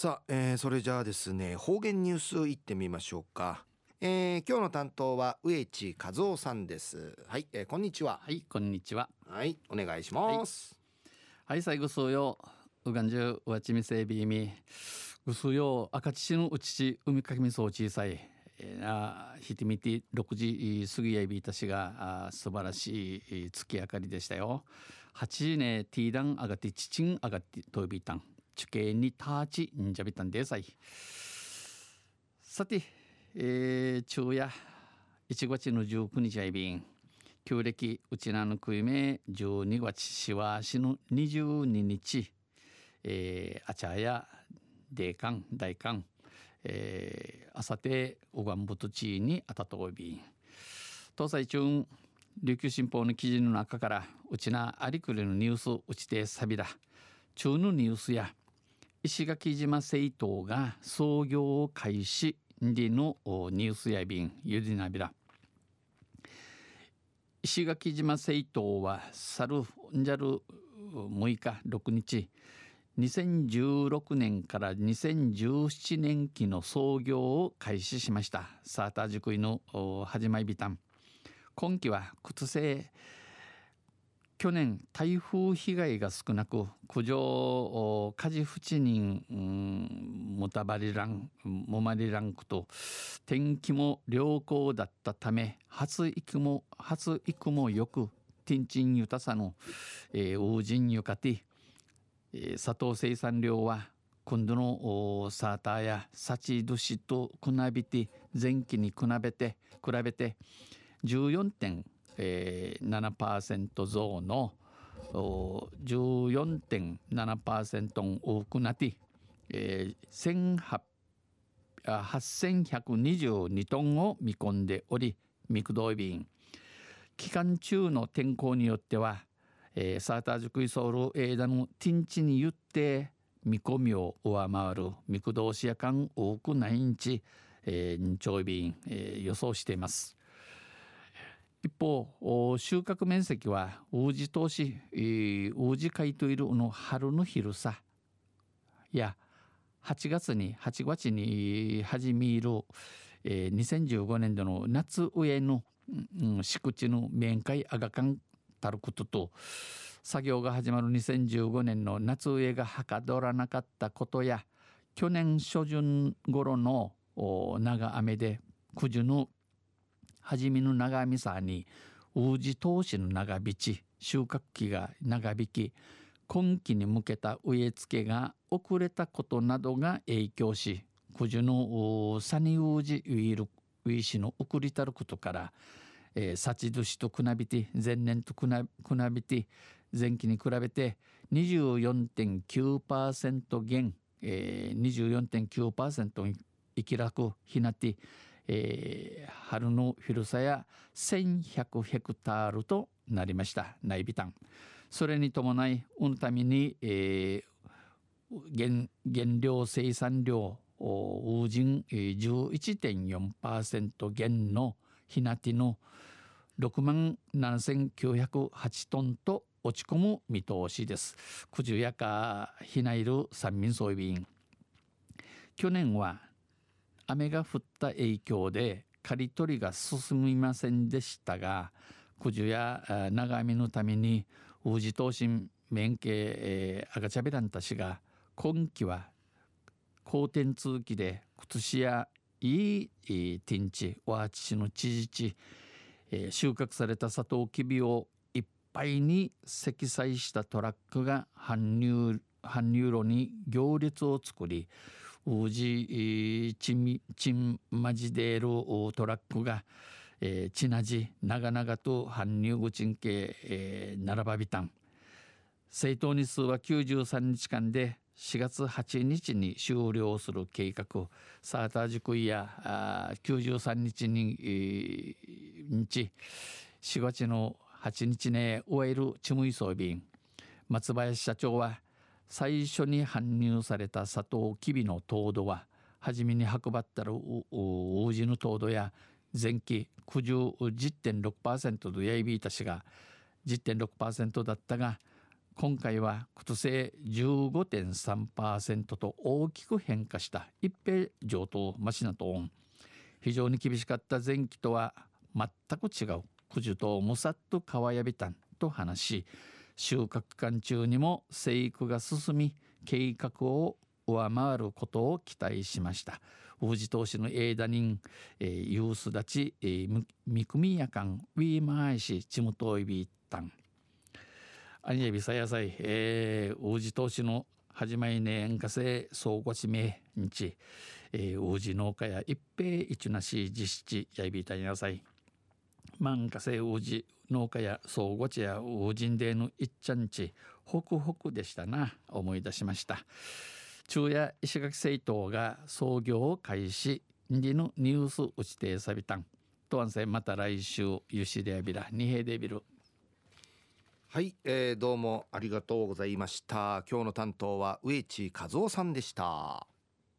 さあ、えー、それじゃあですね方言ニュースいってみましょうか、えー、今日の担当は植地和夫さんです。はい、えー、こんにちは。はいこんにちは。はいお願いします、はい、はい、最後そうよ。うがんじゅうわちみせびみ。ぐすよ赤父のうちち海かきみそう小さい。あひてみて6時過ぎやいびいたしがあ素晴らしい月明かりでしたよ。8時ねティーダン上がってちちん上がってとびたん地形にターチんじゃびたんでさいさて、えー、昼夜1月の19日やびん旧暦うちなのくいめ12月しわしの22日、えー、あちゃや霊感大寒えー、あさておがんぶとちにあたとおび。東西中琉球新報の記事の中からうちなありくれのニュースうちてさびだ。中のニュースや石垣島政党が創業を開始。でのニュースや便ゆでなびら石垣島政党は去るんじゃる6日6日2016年から2017年期の創業を開始しました。サーター塾の始まりビタン今期は靴製去年台風被害が少なく苦情火事不知人、もたばりランもまりランクと天気も良好だったため発育も発育もよくティンチンユタサの、えー、ウージンユカティ、えー、砂糖生産量は今度のサーターやサチドシと比べて前期に比べて比べて14.5えー、7%増の14.7%多くなって、えー、8122トンを見込んでおりミクドイ便期間中の天候によっては、えー、サータージクイソールエーダのティンチに言って見込みを上回るミクドーシア間多くないんち、えー、日曜便、えー、予想しています。一方収穫面積は宇治投資宇治海といるの春の昼さ。や8月に8月に始める、えー、2015年度の夏上の、うん、敷地の面会あがかんたることと作業が始まる2015年の夏上がはかどらなかったことや去年初旬頃の長雨で九十の初めの長見さんに宇治投資の長引き収穫期が長引き今期に向けた植え付けが遅れたことなどが影響し九樹のサニウジウイルウイシの送りたることから、えー、幸年と比べて前年と比べて前期に比べて24.9%減、えー、24.9%生き楽ひなってえー、春の広さや1100ヘクタールとなりました内ビタンそれに伴い運のために、えー、原原料生産量ウージン11.4%減のひなての6万7908トンと落ち込む見通しです。九十夜かひないる三民総備員去年は雨が降った影響で刈り取りが進みませんでしたが九十や長雨のために宇治東進免刑、えー、赤茶ベランタ氏が今季は好天通期で靴下やいい天地ワーチ市の知事地、え、収穫されたサトウキビをいっぱいに積載したトラックが搬入搬入路に行列を作りウジチンチンマジデールトラックが、えー、チナジ長々と搬入口んけ、えー、並ばびたん。政党日数は93日間で4月8日に終了する計画サーター塾やあ93日に、えー、日4月の8日ね終えるチムイソービン松林社長は最初に搬入された砂糖きびの糖度は初めに運ばったる王子の糖度や前期九十10.6%とやいびいたしが10.6%だったが今回は今年15.3%と大きく変化した一平上等マシナトーン。非常に厳しかった前期とは全く違う。九樹とむさっと川やびたんと話し収穫期間中にも生育が進み計画を上回ることを期待しました。宇治投資の枝人、えー、ユース立ち、えー、みくみやかんウィーマーイシチムトイビータン。アニエビサヤサイ、えー、宇治投資の始まり年化成総合地名日、えー、宇治農家や一平一なし実施やいびたになさい。万化成宇治農家や総合地や宇治での一ちゃんちホクホクでしたな思い出しました。昼夜石垣製糖が創業を開始にのニュース打ちてさびたん。とわんせまた来週ゆしでびらにへでびるはい、えー、どうもありがとうございました。今日の担当は植地和夫さんでした。